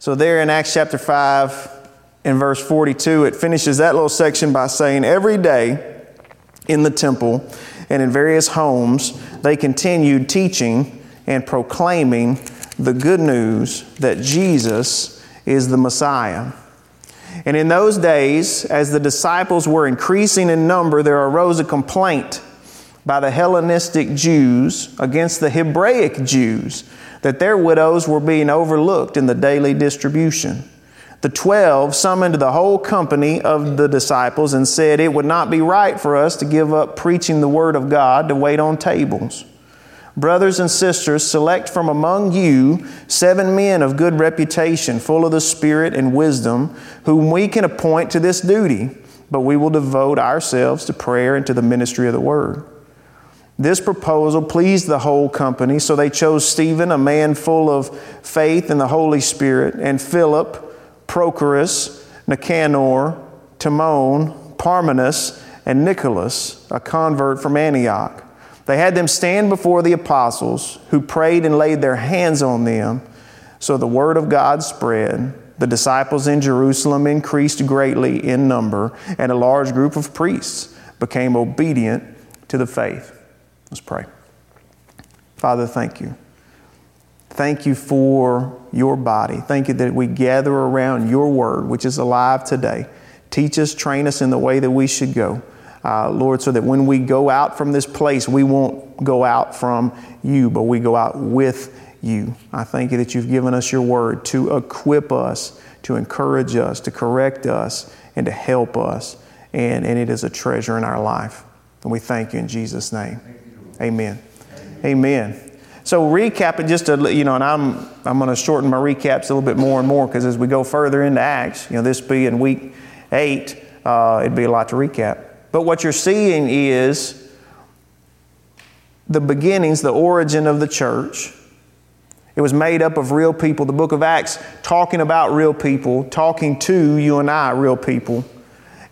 So, there in Acts chapter 5, in verse 42, it finishes that little section by saying, Every day in the temple and in various homes, they continued teaching and proclaiming the good news that Jesus is the Messiah. And in those days, as the disciples were increasing in number, there arose a complaint by the Hellenistic Jews against the Hebraic Jews that their widows were being overlooked in the daily distribution. The twelve summoned the whole company of the disciples and said, It would not be right for us to give up preaching the word of God to wait on tables. Brothers and sisters, select from among you seven men of good reputation, full of the Spirit and wisdom, whom we can appoint to this duty, but we will devote ourselves to prayer and to the ministry of the word. This proposal pleased the whole company, so they chose Stephen, a man full of faith and the Holy Spirit, and Philip Prochorus, Nicanor, Timon, Parmenas, and Nicholas, a convert from Antioch. They had them stand before the apostles, who prayed and laid their hands on them. So the word of God spread. The disciples in Jerusalem increased greatly in number, and a large group of priests became obedient to the faith. Let's pray. Father, thank you. Thank you for your body. Thank you that we gather around your word, which is alive today. Teach us, train us in the way that we should go. Uh, Lord, so that when we go out from this place, we won't go out from you, but we go out with you. I thank you that you've given us your word to equip us, to encourage us, to correct us, and to help us. And, and it is a treasure in our life. And we thank you in Jesus' name. Amen. Amen. So recap it just to you know, and I'm I'm going to shorten my recaps a little bit more and more because as we go further into Acts, you know, this being week eight, uh, it'd be a lot to recap. But what you're seeing is the beginnings, the origin of the church. It was made up of real people. The book of Acts talking about real people, talking to you and I, real people.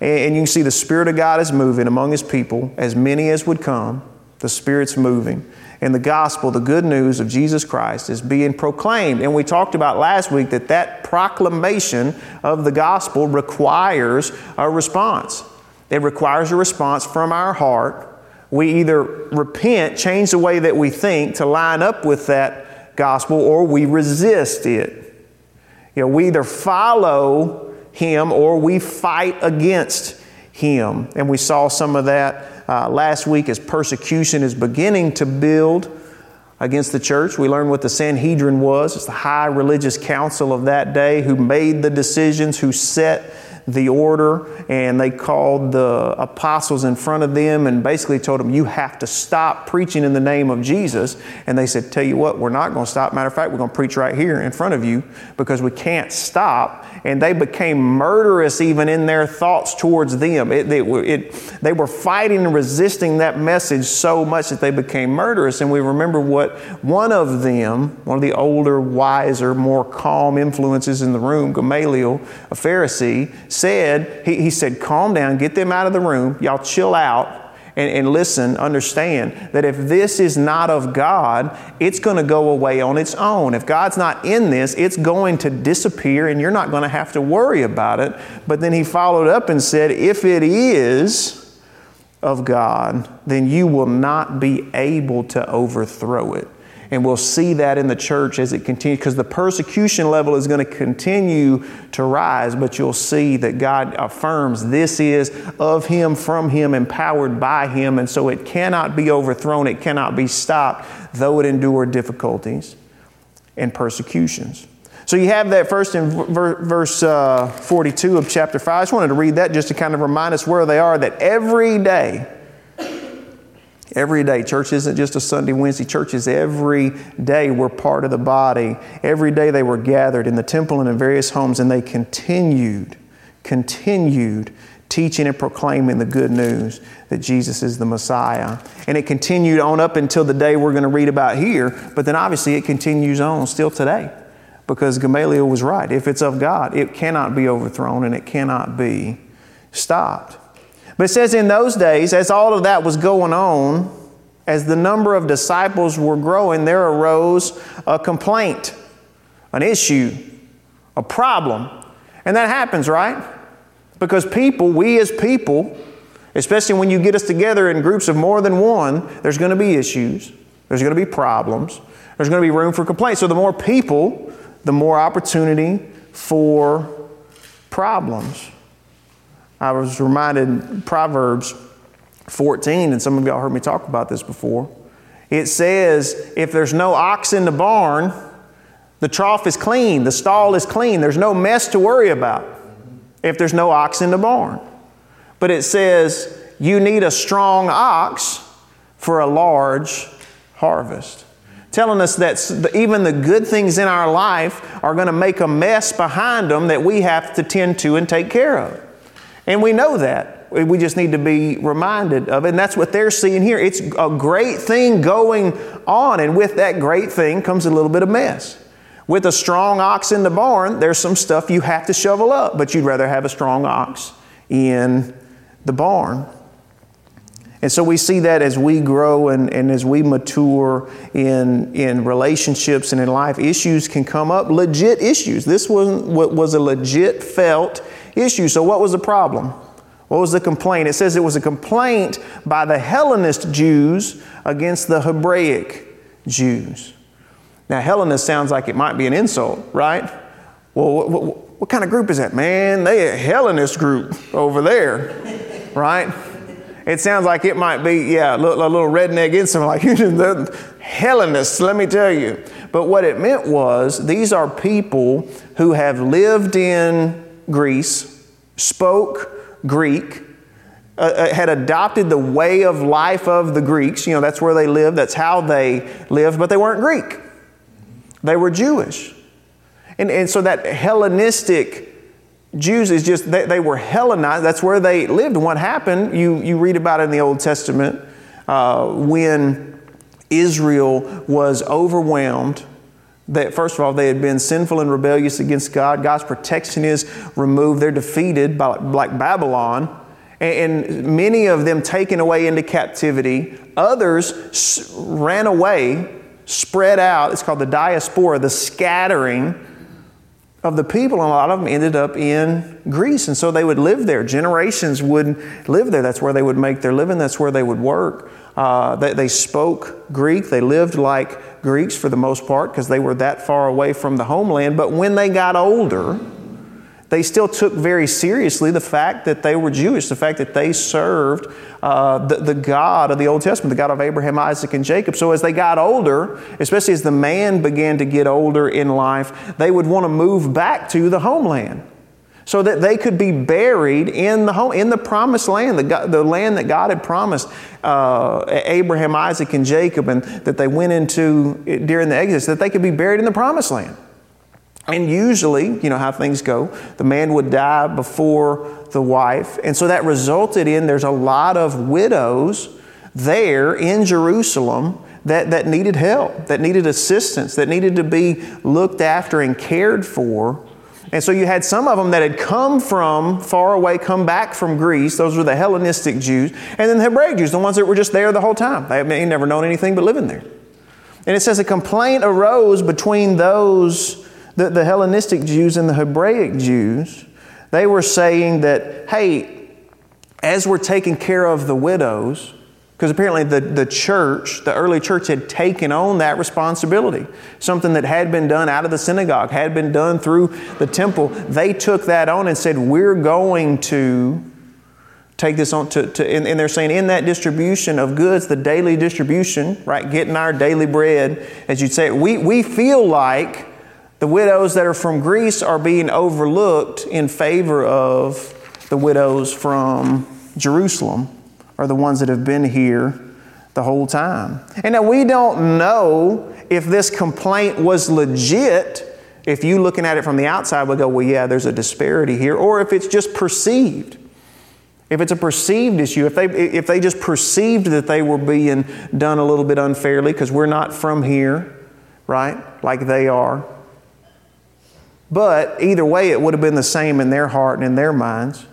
And you can see the Spirit of God is moving among His people, as many as would come. The Spirit's moving and the gospel, the good news of Jesus Christ, is being proclaimed. And we talked about last week that that proclamation of the gospel requires a response. It requires a response from our heart. We either repent, change the way that we think to line up with that gospel, or we resist it. You know, we either follow him or we fight against him. And we saw some of that uh, last week as persecution is beginning to build against the church. We learned what the Sanhedrin was. It's the high religious council of that day who made the decisions, who set the order, and they called the apostles in front of them and basically told them, You have to stop preaching in the name of Jesus. And they said, Tell you what, we're not going to stop. Matter of fact, we're going to preach right here in front of you because we can't stop. And they became murderous even in their thoughts towards them. It, it, it, they were fighting and resisting that message so much that they became murderous. And we remember what one of them, one of the older, wiser, more calm influences in the room, Gamaliel, a Pharisee, said, he, he said, calm down, get them out of the room, y'all chill out. And, and, listen, understand that if this is not of God, it's going to go away on its own. If God's not in this, it's going to disappear and you're not going to have to worry about it. But then he followed up and said, if it is of God, then you will not be able to overthrow it. And we'll see that in the church as it continues, because the persecution level is going to continue to rise, but you'll see that God affirms this is of Him, from Him, empowered by Him, and so it cannot be overthrown, it cannot be stopped, though it endure difficulties and persecutions. So you have that first in verse uh, 42 of chapter 5. I just wanted to read that just to kind of remind us where they are that every day, Every day. Church isn't just a Sunday, Wednesday. Churches every day were part of the body. Every day they were gathered in the temple and in various homes, and they continued, continued teaching and proclaiming the good news that Jesus is the Messiah. And it continued on up until the day we're going to read about here, but then obviously it continues on still today because Gamaliel was right. If it's of God, it cannot be overthrown and it cannot be stopped. But it says in those days, as all of that was going on, as the number of disciples were growing, there arose a complaint, an issue, a problem. And that happens, right? Because people, we as people, especially when you get us together in groups of more than one, there's going to be issues, there's going to be problems, there's going to be room for complaint. So the more people, the more opportunity for problems. I was reminded Proverbs 14, and some of y'all heard me talk about this before. It says, if there's no ox in the barn, the trough is clean, the stall is clean, there's no mess to worry about if there's no ox in the barn. But it says, you need a strong ox for a large harvest. Telling us that even the good things in our life are going to make a mess behind them that we have to tend to and take care of. And we know that. We just need to be reminded of it. And that's what they're seeing here. It's a great thing going on, and with that great thing comes a little bit of mess. With a strong ox in the barn, there's some stuff you have to shovel up, but you'd rather have a strong ox in the barn. And so we see that as we grow and, and as we mature in, in relationships and in life, issues can come up, legit issues. This was, what was a legit felt issue. So, what was the problem? What was the complaint? It says it was a complaint by the Hellenist Jews against the Hebraic Jews. Now, Hellenist sounds like it might be an insult, right? Well, what, what, what kind of group is that? Man, they a Hellenist group over there, right? It sounds like it might be, yeah, a little, a little redneck insult, like the Hellenists, let me tell you. But what it meant was these are people who have lived in Greece, spoke Greek, uh, uh, had adopted the way of life of the Greeks. You know, that's where they lived, that's how they lived, but they weren't Greek. They were Jewish. And, and so that Hellenistic Jews is just, they, they were Hellenized. That's where they lived. And what happened, you, you read about it in the Old Testament, uh, when Israel was overwhelmed that first of all they had been sinful and rebellious against god god's protection is removed they're defeated by like babylon and many of them taken away into captivity others ran away spread out. It's called the diaspora, the scattering of the people, and a lot of them ended up in Greece. And so they would live there. Generations would live there. That's where they would make their living, that's where they would work. Uh, they, they spoke Greek. They lived like Greeks for the most part because they were that far away from the homeland. But when they got older, they still took very seriously the fact that they were Jewish, the fact that they served uh, the, the God of the Old Testament, the God of Abraham, Isaac, and Jacob. So as they got older, especially as the man began to get older in life, they would want to move back to the homeland so that they could be buried in the home, in the promised land, the, the land that God had promised uh, Abraham, Isaac, and Jacob, and that they went into during the Exodus, that they could be buried in the promised land. And usually, you know how things go, the man would die before the wife. And so that resulted in there's a lot of widows there in Jerusalem that, that needed help, that needed assistance, that needed to be looked after and cared for. And so you had some of them that had come from far away, come back from Greece. Those were the Hellenistic Jews. And then the Hebraic Jews, the ones that were just there the whole time. They had never known anything but living there. And it says a complaint arose between those the, the Hellenistic Jews and the Hebraic Jews, they were saying that, hey, as we're taking care of the widows, because apparently the, the church, the early church, had taken on that responsibility. Something that had been done out of the synagogue, had been done through the temple. They took that on and said, We're going to take this on to, to and, and, they're saying in that distribution of goods, the daily distribution, right, getting our daily bread, as you'd say, we, we feel like the widows that are from Greece are being overlooked in favor of the widows from Jerusalem, or the ones that have been here the whole time. And now we don't know if this complaint was legit. If you looking at it from the outside would go, well, yeah, there's a disparity here, or if it's just perceived. If it's a perceived issue, if they, if they just perceived that they were being done a little bit unfairly because we're not from here, right, like they are, but either way, it would have been the same in their heart and in their minds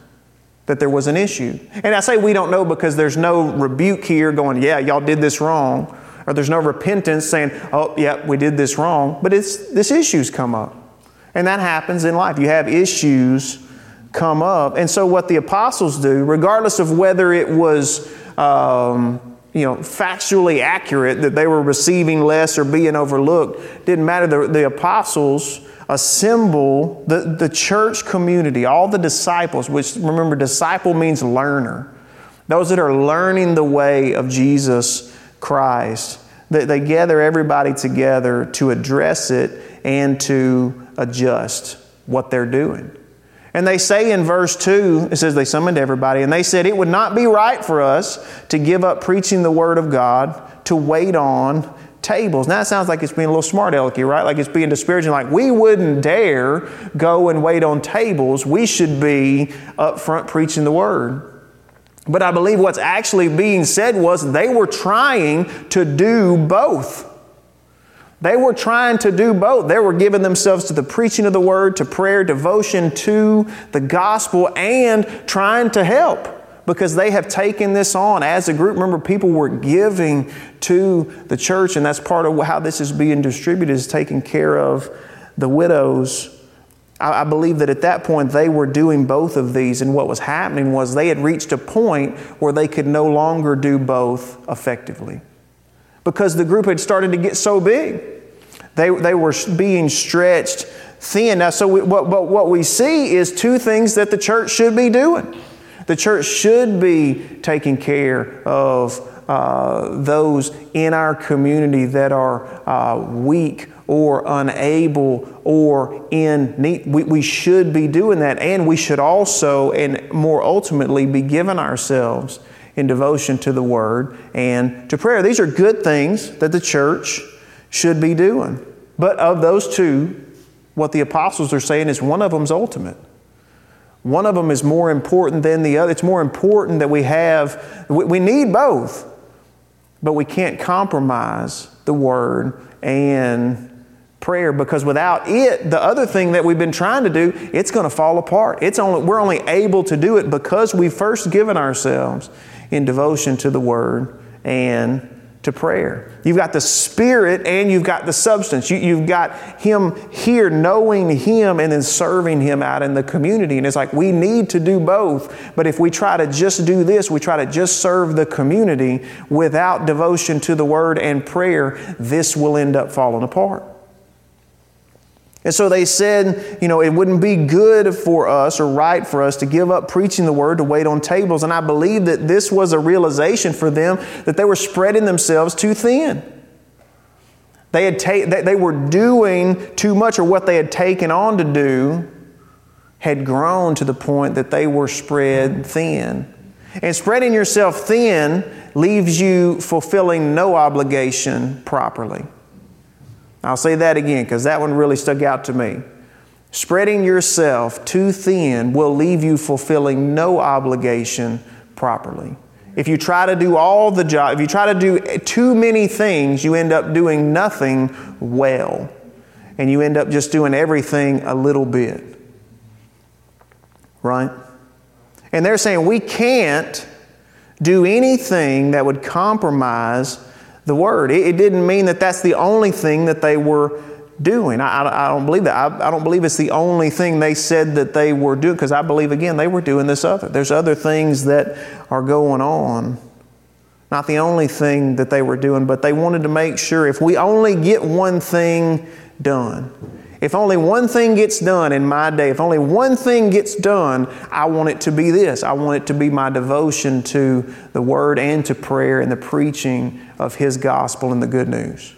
that there was an issue. And I say we don't know because there's no rebuke here going, yeah, y'all did this wrong. Or there's no repentance saying, oh, yeah, we did this wrong. But it's, this issue's come up. And that happens in life. You have issues come up. And so, what the apostles do, regardless of whether it was um, you know, factually accurate that they were receiving less or being overlooked, didn't matter. The, the apostles assemble the, the church community, all the disciples, which remember, disciple means learner. Those that are learning the way of Jesus Christ. They, they gather everybody together to address it and to adjust what they're doing. And they say in verse 2, it says they summoned everybody, and they said, It would not be right for us to give up preaching the Word of God to wait on tables. Now, that sounds like it's being a little smart alecky, right? Like it's being disparaging. Like we wouldn't dare go and wait on tables. We should be up front preaching the Word. But I believe what's actually being said was they were trying to do both. They were trying to do both. They were giving themselves to the preaching of the word, to prayer, devotion to the gospel, and trying to help because they have taken this on as a group. Remember, people were giving to the church, and that's part of how this is being distributed, is taking care of the widows. I believe that at that point they were doing both of these, and what was happening was they had reached a point where they could no longer do both effectively because the group had started to get so big. They, they were being stretched thin. Now, so we, what, what, what we see is two things that the church should be doing. The church should be taking care of uh, those in our community that are uh, weak or unable or in need. We, we should be doing that, and we should also, and more ultimately, be giving ourselves in devotion to the Word and to prayer. These are good things that the church should be doing. But of those two, what the apostles are saying is one of them is ultimate. One of them is more important than the other. It's more important that we have, we need both, but we can't compromise the Word and prayer because without it, the other thing that we've been trying to do, it's going to fall apart. It's only, we're only able to do it because we've first given ourselves in devotion to the Word and to prayer. You've got the Spirit and you've got the substance. You, have got Him here, knowing Him, and then serving Him out in the community. And it's like we need to do both. But if we try to just do this, we try to just serve the community without devotion to the Word and prayer, this will end up falling apart. And so they said, you know, it wouldn't be good for us or right for us to give up preaching the word to wait on tables. And I believe that this was a realization for them that they were spreading themselves too thin. They, had ta- they were doing too much, or what they had taken on to do had grown to the point that they were spread thin. And spreading yourself thin leaves you fulfilling no obligation properly. I'll say that again because that one really stuck out to me. Spreading yourself too thin will leave you fulfilling no obligation properly. If you try to do all the job, if you try to do eh, too many things, you end up doing nothing well. And you end up just doing everything a little bit. Right? And they're saying we can't do anything that would compromise the word. It, it, didn't mean that that's the only thing that they were doing. I, I, don't believe that. I, I, don't believe it's the only thing they said that they were doing because I believe, again, they were doing this other. There's other things that are going on. Not the only thing that they were doing, but they wanted to make sure if we only get one thing done, if only one thing gets done in my day, if only one thing gets done, I want it to be this. I want it to be my devotion to the Word and to prayer and the preaching of His gospel and the good news.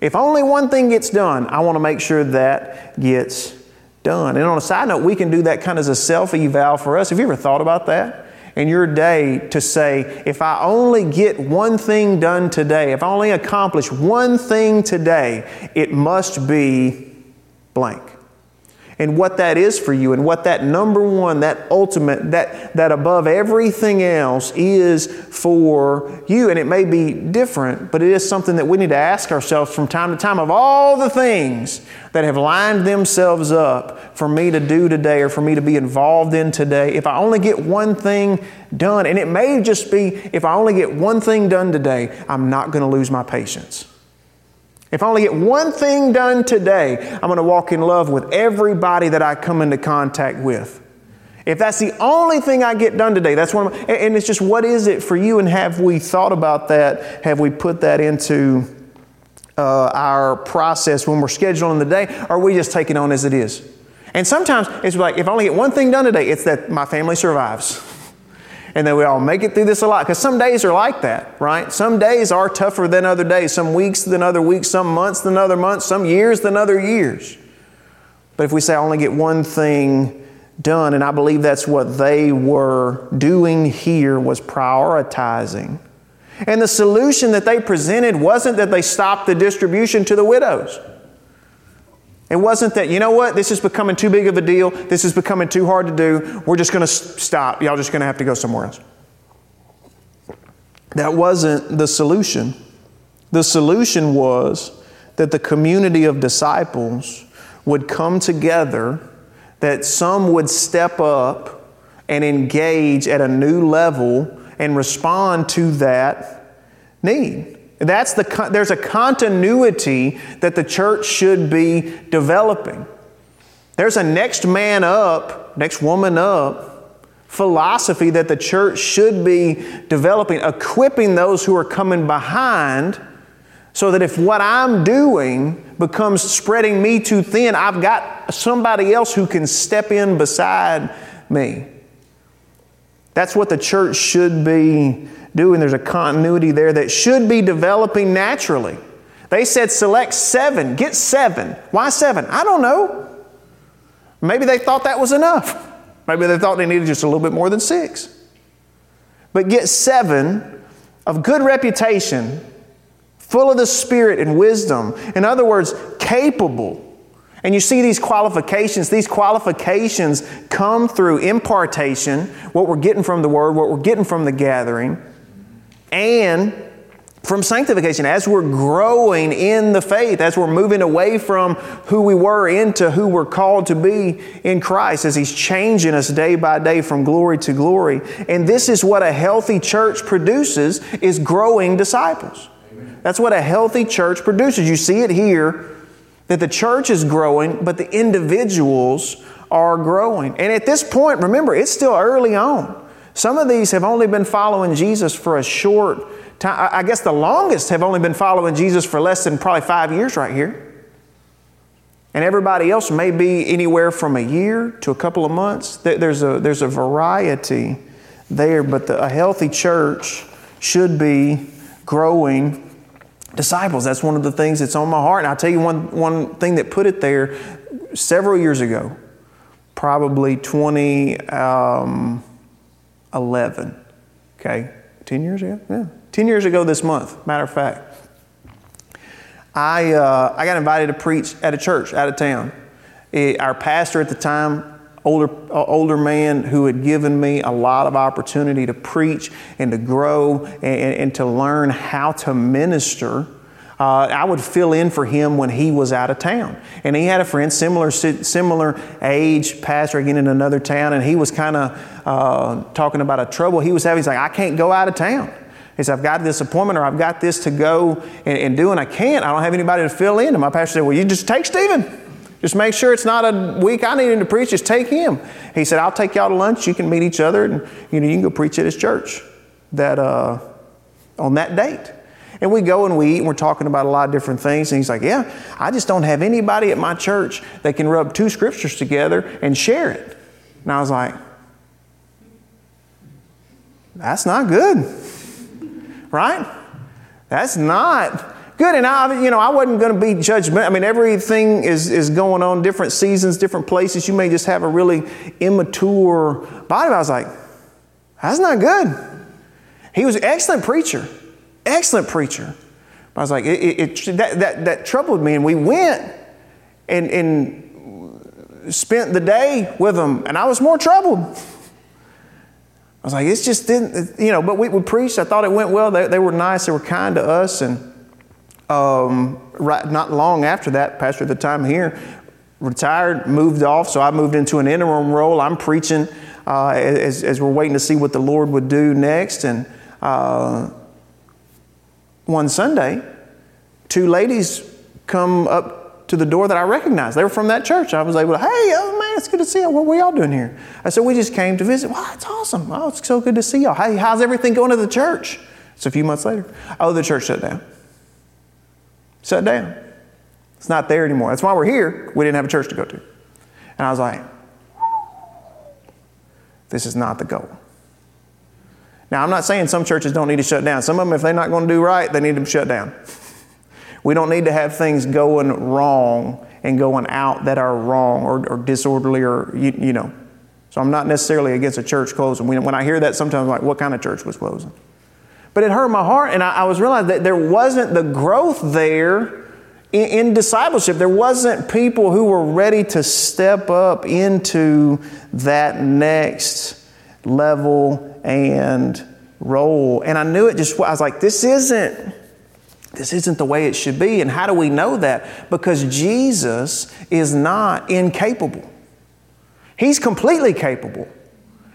If only one thing gets done, I want to make sure that gets done. And on a side note, we can do that kind of as a self eval for us. Have you ever thought about that? In your day, to say, if I only get one thing done today, if I only accomplish one thing today, it must be blank. And what that is for you, and what that number one, that ultimate, that, that above everything else is for you. And it may be different, but it is something that we need to ask ourselves from time to time of all the things that have lined themselves up for me to do today or for me to be involved in today. If I only get one thing done, and it may just be if I only get one thing done today, I'm not going to lose my patience. If I only get one thing done today, I'm going to walk in love with everybody that I come into contact with. If that's the only thing I get done today, that's one and it's just what is it for you? And have we thought about that? Have we put that into uh, our process when we're scheduling the day? Or are we just taking on as it is? And sometimes it's like, if I only get one thing done today, it's that my family survives. And that we all make it through this a lot. Because some days are like that, right? Some days are tougher than other days, some weeks than other weeks, some months than other months, some years than other years. But if we say I only get one thing done. And I believe that's what they were doing here was prioritizing. And the solution that they presented wasn't that they stopped the distribution to the widows. It wasn't that, you know what, this is becoming too big of a deal. This is becoming too hard to do. We're just going to stop. Y'all just going to have to go somewhere else. That wasn't the solution. The solution was that the community of disciples would come together that some would step up and engage at a new level and respond to that need. That's the, there's a continuity that the church should be developing. There's a next man up, next woman up philosophy that the church should be developing, equipping those who are coming behind so that if what I'm doing becomes spreading me too thin, I've got somebody else who can step in beside me. That's what the church should be doing. There's a continuity there that should be developing naturally. They said select seven, get seven. Why seven? I don't know. Maybe they thought that was enough. Maybe they thought they needed just a little bit more than six. But get seven of good reputation full of the Spirit and wisdom. In other words, capable. And you see these qualifications. These qualifications come through impartation, what we're getting from the Word, what we're getting from the gathering, and from sanctification. As we're growing in the faith, as we're moving away from who we were into who we're called to be in Christ, as He's changing us day by day from glory to glory. And this is what a healthy church produces is growing disciples. That's what a healthy church produces. You see it here that the church is growing, but the individuals are growing. And at this point, remember, it's still early on. Some of these have only been following Jesus for a short time. I guess the longest have only been following Jesus for less than probably five years right here. And everybody else may be anywhere from a year to a couple of months. There's a, there's a variety there, but the, a healthy church should be growing disciples. That's one of the things that's on my heart. And I'll tell you one, one thing that put it there several years ago, probably 2011. Um, okay, 10 years ago? Yeah, 10 years ago this month, matter of fact. I, uh, I got invited to preach at a church out of town. It, our pastor at the time older, uh, older man who had given me a lot of opportunity to preach and to grow and, and to learn how to minister. Uh, I would fill in for him when he was out of town. And he had a friend, similar, similar age, pastor again in another town, and he was kind of uh, talking about a trouble he was having. He's like, I can't go out of town. He said, I've got this appointment or I've got this to go and, and do, and I can't. I don't have anybody to fill in. And my pastor said, Well, you just take Stephen. Just make sure it's not a week I need him to preach. Just take him. He said, I'll take y'all to lunch. You can meet each other and you, know, you can go preach at his church that, uh, on that date. And we go and we eat and we're talking about a lot of different things. And he's like, Yeah, I just don't have anybody at my church that can rub two scriptures together and share it. And I was like, That's not good. Right? That's not good. And I, you know, I wasn't going to be judgmental. I mean, everything is, is going on, different seasons, different places. You may just have a really immature body. I was like, that's not good. He was an excellent preacher, excellent preacher. I was like, it, it, it, that, that, that troubled me. And we went and, and spent the day with him, and I was more troubled. I was like, it's just didn't, you know, but we, we preached. I thought it went well. They, they were nice. They were kind to us. And um, right, not long after that, pastor at the time here retired, moved off, so I moved into an interim role. I'm preaching uh, as, as, we're waiting to see what the Lord would do next. And uh, one Sunday, two ladies come up to the door that I recognized. They were from that church. I was able to, hey, oh man, it's good to see you. What are y'all doing here? I said, we just came to visit. Wow, it's awesome. Oh, it's so good to see y'all. Hey, how's everything going at the church? It's a few months later. Oh, the church shut down. Shut down. It's not there anymore. That's why we're here. We didn't have a church to go to. And I was like, this is not the goal. Now, I'm not saying some churches don't need to shut down. Some of them, if they're not going to do right, they need to shut down. we don't need to have things going wrong and going out that are wrong or, or disorderly or, you, you, know. So I'm not necessarily against a church closing. When I hear that, sometimes I'm like, what kind of church was closing? But it hurt my heart, and I, I was realizing that there wasn't the growth there in, in discipleship. There wasn't people who were ready to step up into that next level and role. And I knew it just, I was like, this isn't, this isn't the way it should be. And how do we know that? Because Jesus is not incapable. He's completely capable.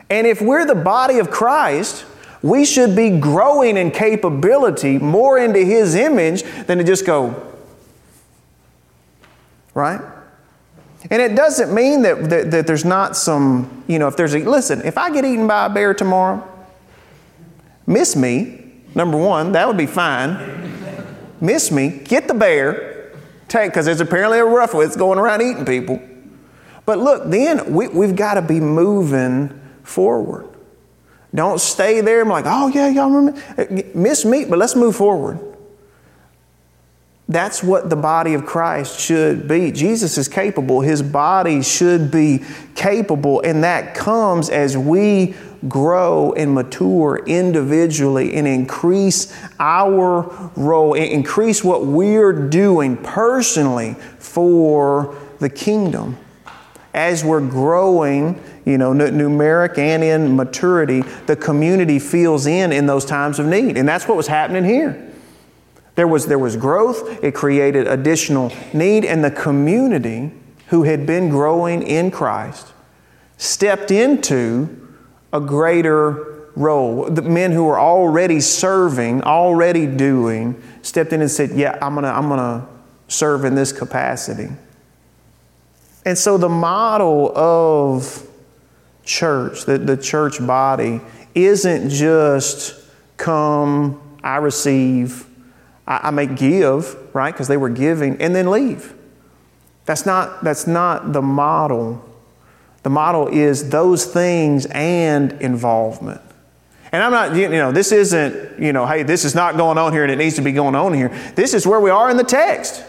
And if we're the body of Christ, we should be growing in capability more into His image than to just go, right? And it doesn't mean that, that, that, there's not some, you know, if there's a, listen, if I get eaten by a bear tomorrow, miss me, number one, that would be fine. miss me, get the bear, take, because there's apparently a rough one that's going around eating people. But look, then we, we've got to be moving forward. Don't stay there I'm like, oh yeah, y'all remember? Miss me, but let's move forward. That's what the body of Christ should be. Jesus is capable. His body should be capable, and that comes as we grow and mature individually and increase our role, increase what we're doing personally for the kingdom. As we're growing, you know, numeric and in maturity, the community feels in in those times of need. And that's what was happening here. There was, there was growth, it created additional need, and the community who had been growing in Christ stepped into a greater role. The men who were already serving, already doing, stepped in and said, Yeah, I'm gonna, I'm gonna serve in this capacity. And so the model of church, the, the church body, isn't just come, I receive, I, I may give, right? Because they were giving, and then leave. That's not, that's not the model. The model is those things and involvement. And I'm not, you know, this isn't, you know, hey, this is not going on here and it needs to be going on here. This is where we are in the text.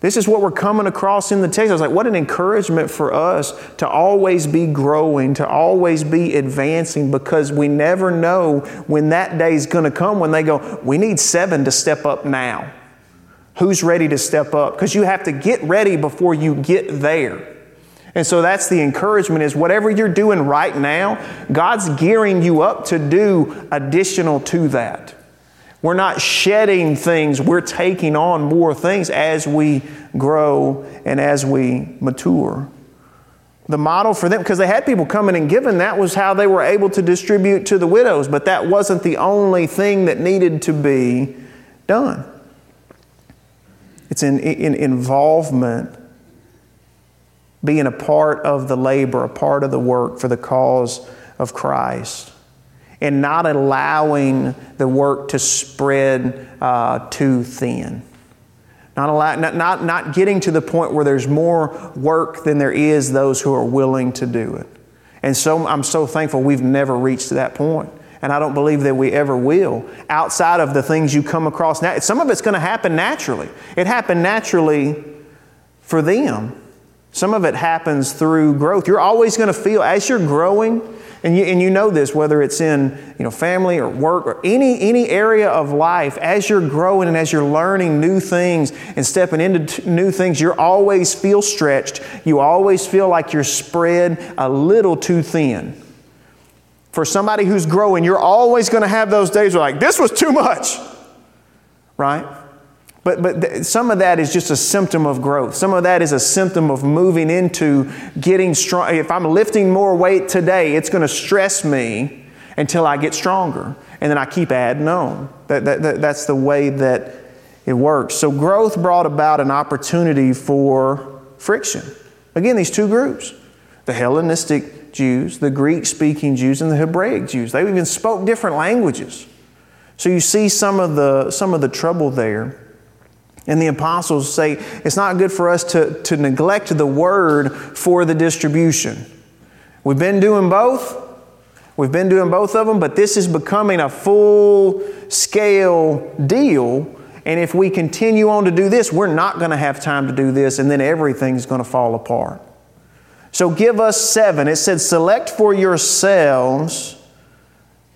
This is what we're coming across in the text. I was like, what an encouragement for us to always be growing, to always be advancing, because we never know when that day is going to come when they go, we need seven to step up now. Who's ready to step up? Because you have to get ready before you get there. And so that's the encouragement is whatever you're doing right now, God's gearing you up to do additional to that. We're not shedding things, we're taking on more things as we grow and as we mature. The model for them, because they had people coming and giving, that was how they were able to distribute to the widows, but that wasn't the only thing that needed to be done. It's in, in involvement, being a part of the labor, a part of the work for the cause of Christ and not allowing the work to spread uh, too thin. Not, allow, not, not, not getting to the point where there's more work than there is those who are willing to do it. And so I'm so thankful we've never reached that point. And I don't believe that we ever will. Outside of the things you come across now, some of it's going to happen naturally. It happened naturally for them. Some of it happens through growth. You're always going to feel, as you're growing, and you, and you know this, whether it's in you know, family or work or any, any area of life, as you're growing and as you're learning new things and stepping into t- new things, you always feel stretched. You always feel like you're spread a little too thin. For somebody who's growing, you're always going to have those days where, like, this was too much, right? But, but th- some of that is just a symptom of growth. Some of that is a symptom of moving into getting strong. If I'm lifting more weight today, it's going to stress me until I get stronger. And then I keep adding on. That, that, that, that's the way that it works. So growth brought about an opportunity for friction. Again, these two groups the Hellenistic Jews, the Greek speaking Jews, and the Hebraic Jews. They even spoke different languages. So you see some of the, some of the trouble there. And the apostles say it's not good for us to, to neglect the word for the distribution. We've been doing both. We've been doing both of them, but this is becoming a full scale deal. And if we continue on to do this, we're not going to have time to do this, and then everything's going to fall apart. So give us seven. It said, select for yourselves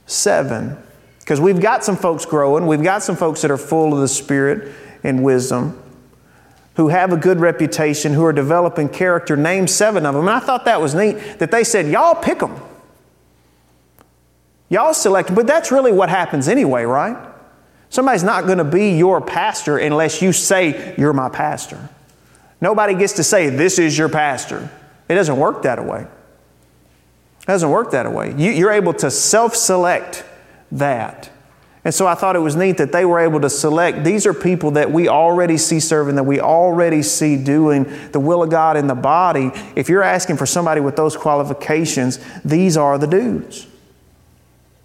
seven. Because we've got some folks growing, we've got some folks that are full of the Spirit and wisdom, who have a good reputation, who are developing character. Name seven of them. And I thought that was neat that they said, y'all pick them. Y'all select, them. but that's really what happens anyway, right? Somebody's not going to be your pastor unless you say, You're my pastor. Nobody gets to say, This is your pastor. It doesn't work that way. It doesn't work that way. You, are able to self select that. And so I thought it was neat that they were able to select these are people that we already see serving, that we already see doing the will of God in the body. If you're asking for somebody with those qualifications, these are the dudes.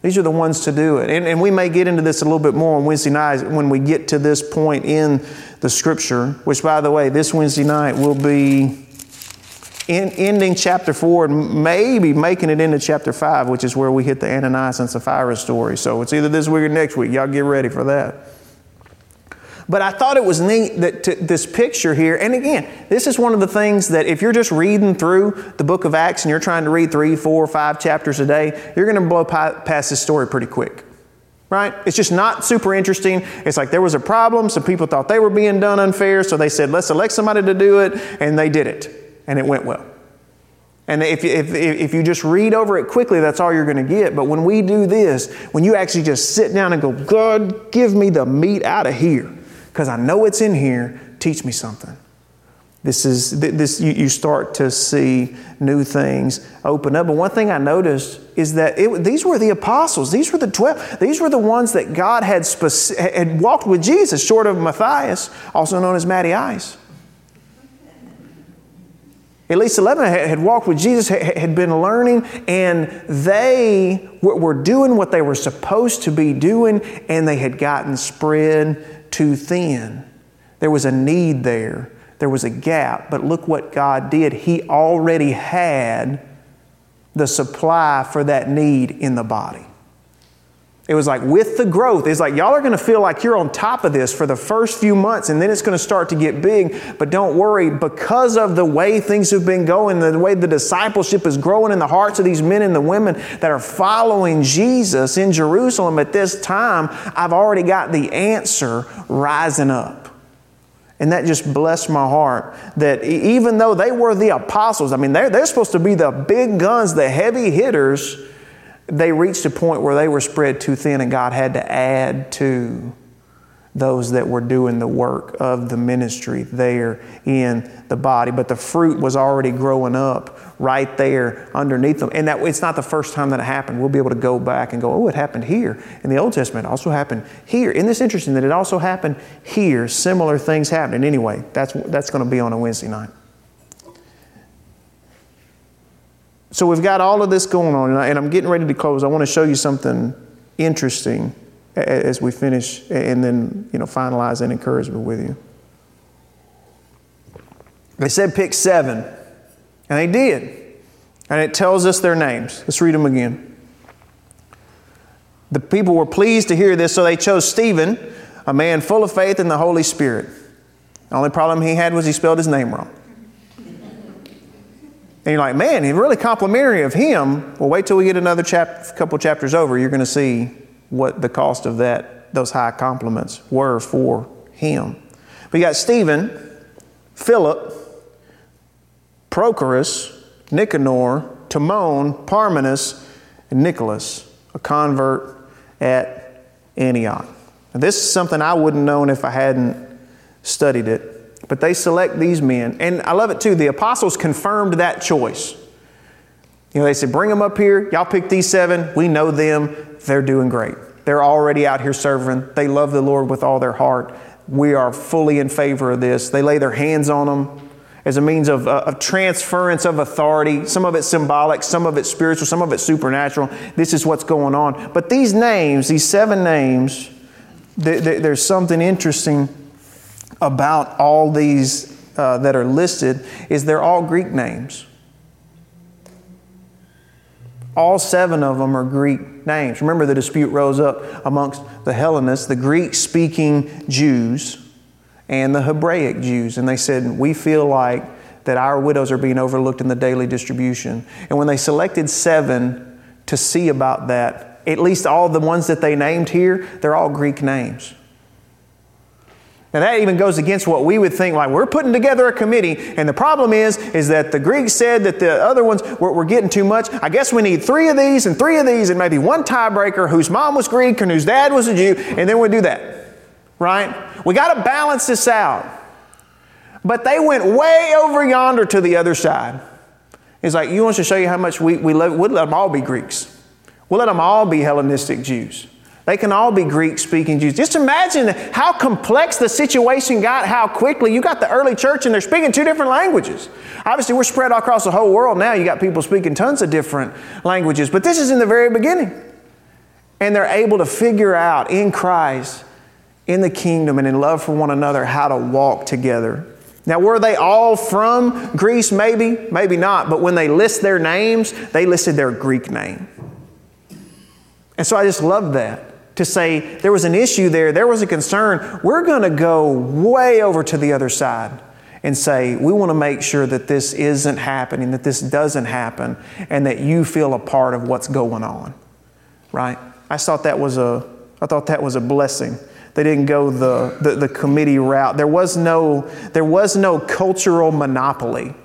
These are the ones to do it. And, and we may get into this a little bit more on Wednesday night when we get to this point in the scripture, which, by the way, this Wednesday night will be in, ending chapter 4 and maybe making it into chapter 5, which is where we hit the Ananias and Sapphira story. So it's either this week or next week. Y'all get ready for that. But I thought it was neat that this picture here, and again, this is one of the things that if you're just reading through the book of Acts and you're trying to read three, four, five chapters a day, you're going to blow past this story pretty quick. Right? It's just not super interesting. It's like there was a problem, some people thought they were being done unfair, so they said, let's elect somebody to do it, and they did it and it went well. And if, if, if you just read over it quickly, that's all you're going to get. But when we do this, when you actually just sit down and go, God, give me the meat out of here, because I know it's in here, teach me something. This is this you, you start to see new things open up. But one thing I noticed is that it, these were the apostles. These were the twelve. These were the ones that God had speci- had walked with Jesus, short of Matthias, also known as Matty Ice. At least 11 had walked with Jesus, had been learning, and they were doing what they were supposed to be doing, and they had gotten spread too thin. There was a need there, there was a gap, but look what God did. He already had the supply for that need in the body. It was like with the growth, it's like y'all are going to feel like you're on top of this for the first few months and then it's going to start to get big. But don't worry, because of the way things have been going, the way the discipleship is growing in the hearts of these men and the women that are following Jesus in Jerusalem at this time, I've already got the answer rising up. And that just blessed my heart that even though they were the apostles, I mean, they're, they're supposed to be the big guns, the heavy hitters they reached a point where they were spread too thin, and God had to add to those that were doing the work of the ministry there in the body. But the fruit was already growing up right there underneath them. And that it's not the first time that it happened. We'll be able to go back and go, oh, it happened here. In the Old Testament, it also happened here. Isn't this interesting that it also happened here? Similar things happening. Anyway, that's, that's going to be on a Wednesday night. So we've got all of this going on, and I'm getting ready to close. I want to show you something interesting as we finish and then you know finalize that encouragement with you. They said pick seven, and they did. And it tells us their names. Let's read them again. The people were pleased to hear this, so they chose Stephen, a man full of faith in the Holy Spirit. The only problem he had was he spelled his name wrong. And you're like, man, he's really complimentary of him. Well, wait till we get another chap- couple chapters over. You're going to see what the cost of that, those high compliments were for him. But you got Stephen, Philip, Prochorus, Nicanor, Timon, Parmenas, and Nicholas, a convert at Antioch. Now, this is something I wouldn't known if I hadn't studied it. But they select these men. And I love it too. The apostles confirmed that choice. You know, they said, bring them up here. Y'all pick these seven. We know them. They're doing great. They're already out here serving. They love the Lord with all their heart. we are fully in favor of this. They lay their hands on them as a means of, uh, of transference of authority. Some of it's symbolic, some of it's spiritual, some of it's supernatural. This is what's going on. But these names, these seven names, th- th- there's something interesting about all these uh, that are listed is they're all Greek names. All seven of them are Greek names. Remember, the dispute rose up amongst the Hellenists, the Greek speaking Jews, and the Hebraic Jews. And they said, We feel like that our widows are being overlooked in the daily distribution. And when they selected seven to see about that, at least all the ones that they named here, they're all Greek names. And that even goes against what we would think, like we're putting together a committee, and the problem is, is that the Greeks said that the other ones were, were getting too much. I guess we need three of these and three of these, and maybe one tiebreaker whose mom was Greek and whose dad was a Jew, and then we'll do that. Right? We got to balance this out. But they went way over yonder to the other side. It's like, you want to show you how much we, we love, we'll let them all be Greeks. We'll let them all be Hellenistic Jews. They can all be Greek speaking Jews. Just imagine how complex the situation got, how quickly. You got the early church and they're speaking two different languages. Obviously, we're spread all across the whole world now. You got people speaking tons of different languages, but this is in the very beginning. And they're able to figure out in Christ, in the kingdom, and in love for one another how to walk together. Now, were they all from Greece? Maybe, maybe not. But when they list their names, they listed their Greek name. And so I just love that to say there was an issue there, there was a concern. We're going to go way over to the other side and say, we want to make sure that this isn't happening, that this doesn't happen, and that you feel a part of what's going on. Right? I thought that was a, I thought that was a blessing. They didn't go the, the, the committee route. There was, no, there was no cultural monopoly.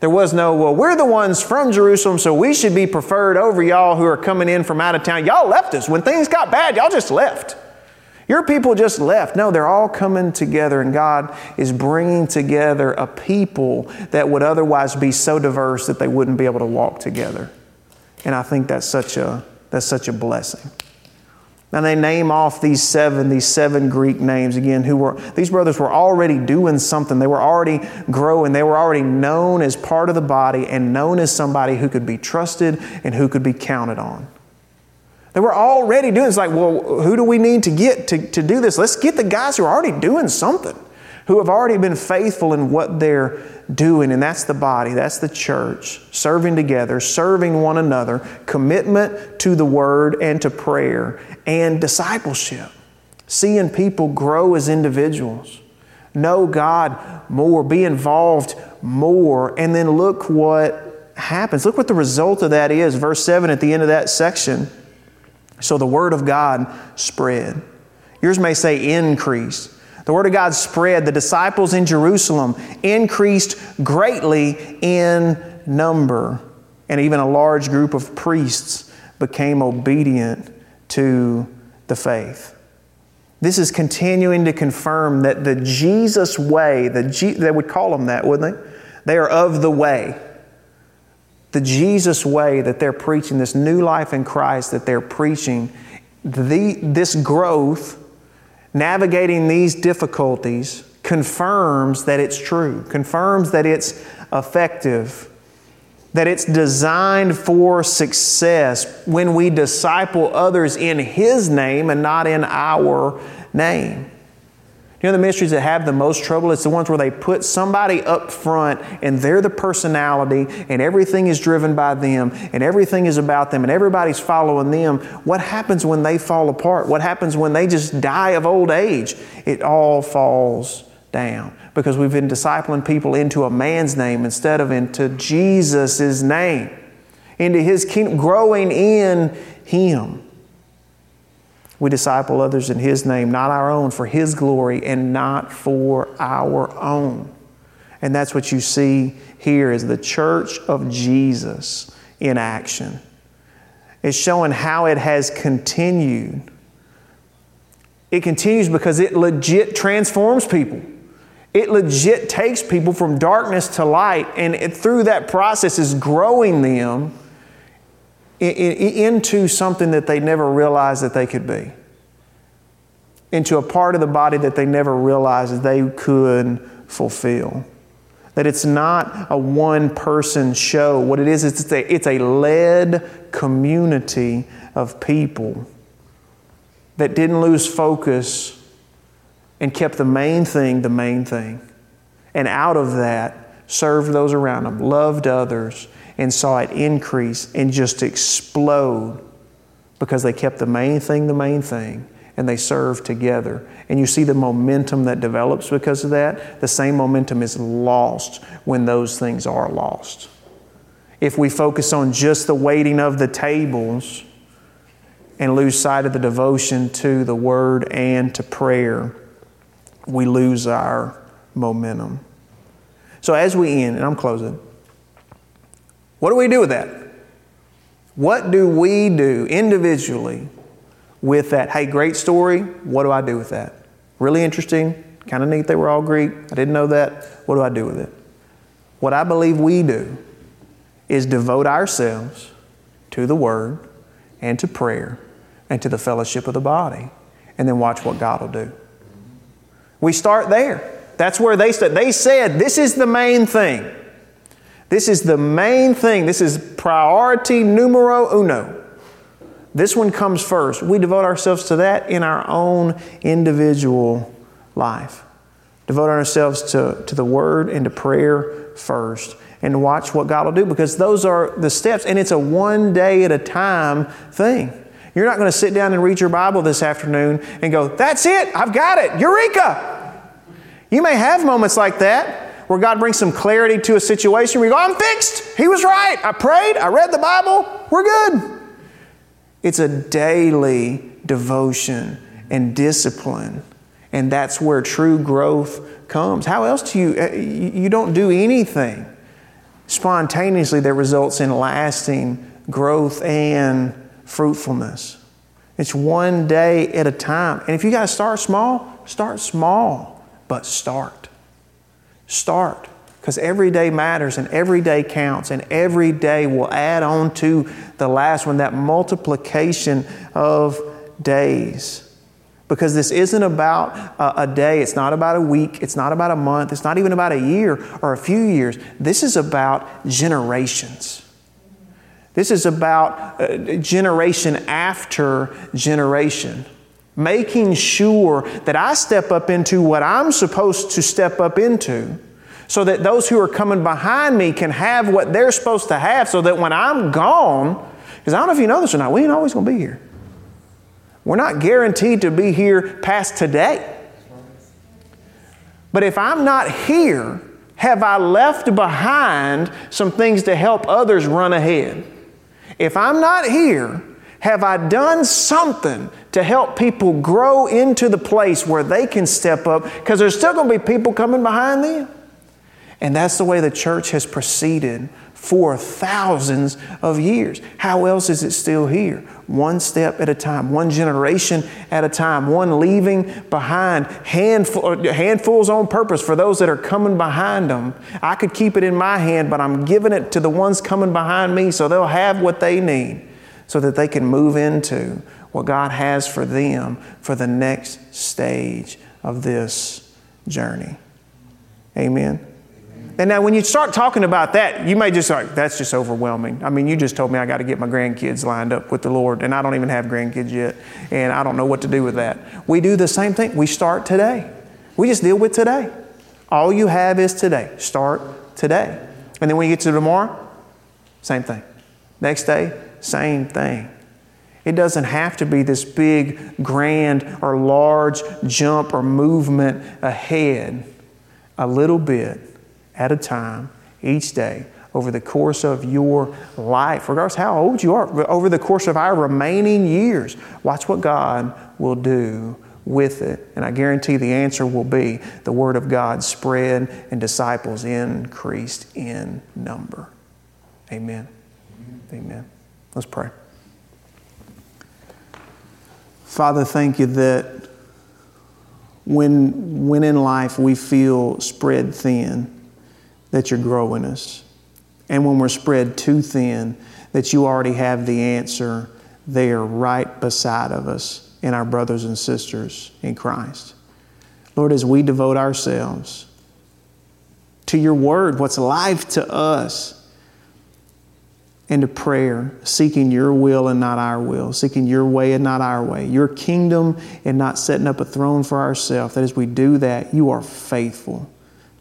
There was no, well, we're the ones from Jerusalem, so we should be preferred over y'all who are coming in from out of town. Y'all left us. When things got bad, y'all just left. Your people just left. No, they're all coming together, and God is bringing together a people that would otherwise be so diverse that they wouldn't be able to walk together. And I think that's such a, that's such a blessing. And they name off these seven, these seven Greek names again, who were, these brothers were already doing something. They were already growing. They were already known as part of the body and known as somebody who could be trusted and who could be counted on. They were already doing It's like, well, who do we need to get to, to do this? Let's get the guys who are already doing something, who have already been faithful in what they're doing, and that's the body, that's the church, serving together, serving one another, commitment to the word and to prayer, and discipleship. Seeing people grow as individuals, know God more, be involved more, and then look what happens. Look what the result of that is. Verse 7 at the end of that section. So the word of God spread. Yours may say increase. The Word of God spread. The disciples in Jerusalem increased greatly in number. And even a large group of priests became obedient to the faith. This is continuing to confirm that the Jesus way, the G, they would call them that, wouldn't they? They are of the way. The Jesus way that they're preaching, this new life in Christ that they're preaching, the, this growth navigating these difficulties confirms that it's true, confirms that it's effective, that it's designed for success when we disciple others in His name and not in our name. You know the ministries that have the most trouble? It's the ones where they put somebody up front and they're the personality and everything is driven by them and everything is about them and everybody's following them. What happens when they fall apart? What happens when they just die of old age? It all falls down because we've been discipling people into a man's name instead of into Jesus' name, into His kingdom, growing in Him. We disciple others in His name, not our own, for His glory and not for our own. And that's what you see here is the church of Jesus in action. It's showing how it has continued. It continues because it legit transforms people. It legit takes people from darkness to light, and it, through that process is growing them into something that they never realized that they could be. into a part of the body that they never realized they could fulfill. That it's not a one person show. What it is, it's a, it's a led community of people that didn't lose focus and kept the main thing the main thing. And out of that, served those around them, loved others, and saw it increase and just explode because they kept the main thing the main thing and they served together. And you see the momentum that develops because of that. The same momentum is lost when those things are lost. If we focus on just the waiting of the tables and lose sight of the devotion to the Word and to prayer, we lose our momentum. So, as we end, and I'm closing, what do we do with that? What do we do individually with that. Hey, great story. What do I do with that? Really interesting. Kind of neat they were all Greek. I didn't know that. What do I do with it? What I believe we do is devote ourselves to the Word and to prayer and to the fellowship of the body, and then watch what God will do. We start there. That's where they said. They said, This is the main thing. This is the main thing. This is priority numero uno. This one comes first. We devote ourselves to that in our own individual life. Devote ourselves to, to the Word and to prayer first and watch what God will do because those are the steps and it's a one day at a time thing. You're not going to sit down and read your Bible this afternoon and go, That's it, I've got it, Eureka! You may have moments like that where God brings some clarity to a situation where you go, I'm fixed, He was right, I prayed, I read the Bible, we're good. It's a daily devotion and discipline. And that's where true growth comes. How else do you, uh, you don't do anything spontaneously that results in lasting growth and fruitfulness. It's one day at a time. And if you got to start small, start small, but start. Start. Because every day matters and every day counts and every day will add on to the last one that multiplication of days. Because this isn't about a, day it's not about a week it's not about a month it's not even about a year or a few years. This is about generations. This is about uh, generation after generation making sure that i step up into what i'm supposed to step up into so that those who are coming behind me can have what they're supposed to have so that when I'm gone, because I don't know if you know this or not, we ain't always going to be here. We're not guaranteed to be here past today. But if I'm not here, have I left behind some things to help others run ahead? If I'm not here, have I done something to help people grow into the place where they can step up? Because there's still going to be people coming behind them. And that's the way the church has proceeded for thousands of years. How else is it still here? One step at a time, one generation at a time, one leaving behind handful, handfuls on purpose for those that are coming behind them. I could keep it in my hand, but I'm giving it to the ones coming behind me so they'll have what they need so that they can move into what God has for them for the next stage of this journey. Amen. And now, when you start talking about that, you may just like, that's just overwhelming. I mean, you just told me I got to get my grandkids lined up with the Lord, and I don't even have grandkids yet, and I don't know what to do with that. We do the same thing. We start today. We just deal with today. All you have is today. Start today. And then when you get to tomorrow, same thing. Next day, same thing. It doesn't have to be this big, grand, or large jump or movement ahead. A little bit at a time each day over the course of your life, regardless how old you are, over the course of our remaining years. Watch what God will do with it. And I guarantee the answer will be the Word of God spread and disciples increased in number. Amen. Amen. Let's pray. Father, thank you that when, when in life we feel spread thin, that you're growing us. And when we're spread too thin, that you already have the answer there right beside of us. in our brothers and sisters in Christ. Lord, as we devote ourselves to your word, what's life to us, and to prayer, seeking your will and not our will, seeking your way and not our way, your kingdom and not setting up a throne for ourselves. That as we do that, you are faithful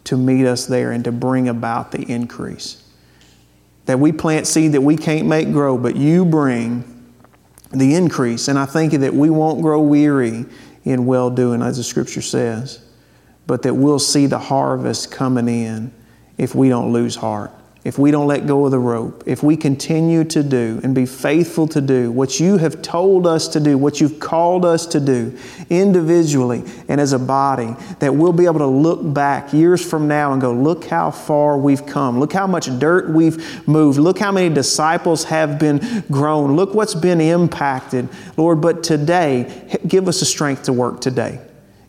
to meet us there and to bring about the increase. That we plant seed that we can't make grow, but you bring the increase. And I thank you that we won't grow weary in well doing, as the scripture says, but that we'll see the harvest coming in if we don't lose heart if we don't let go of the rope, if we continue to do and be faithful to do what you have told us to do, what you've called us to do individually and as a body, that we'll be able to look back years from now and go, look how far we've come. Look how much dirt we've moved. Look how many disciples have been grown. Look what's been impacted. Lord, but today, give us the strength to work today.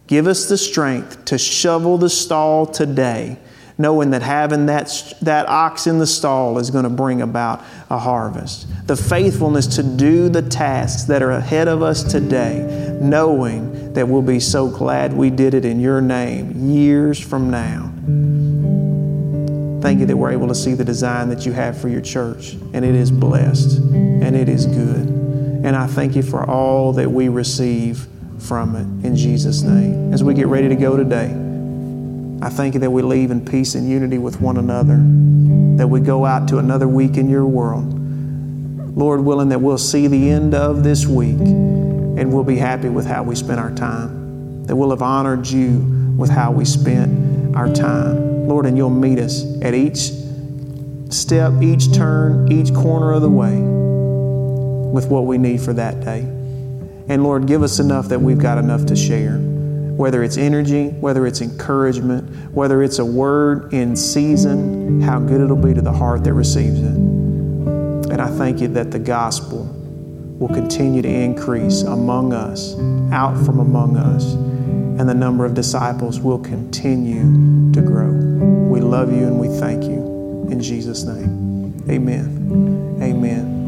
Give us the strength to shovel the stall today knowing that having that, that ox in the stall is going to bring about a harvest. The faithfulness to do the tasks that are ahead of us today, knowing that we'll be so glad we did it in your name years from now. Thank you that we're able to see the design that you have for your church, and it is blessed and it is good. And I thank you for all that we receive from it in Jesus' name. As we get ready to go today, I thank you that we leave in peace and unity with one another, that we go out to another week in your world. Lord willing, that we'll see the end of this week and we'll be happy with how we spent our time, that we'll have honored you with how we spent our time. Lord, and you'll meet us at each step, each turn, each corner of the way with what we need for that day. And Lord, give us enough that we've got enough to share whether it's energy, whether it's encouragement, whether it's a word in season, how good it'll be to the heart that receives it. And I thank you that the gospel will continue to increase among us, out from among us, and the number of disciples will continue to grow. We love you and we thank you. In Jesus' name, amen. Amen.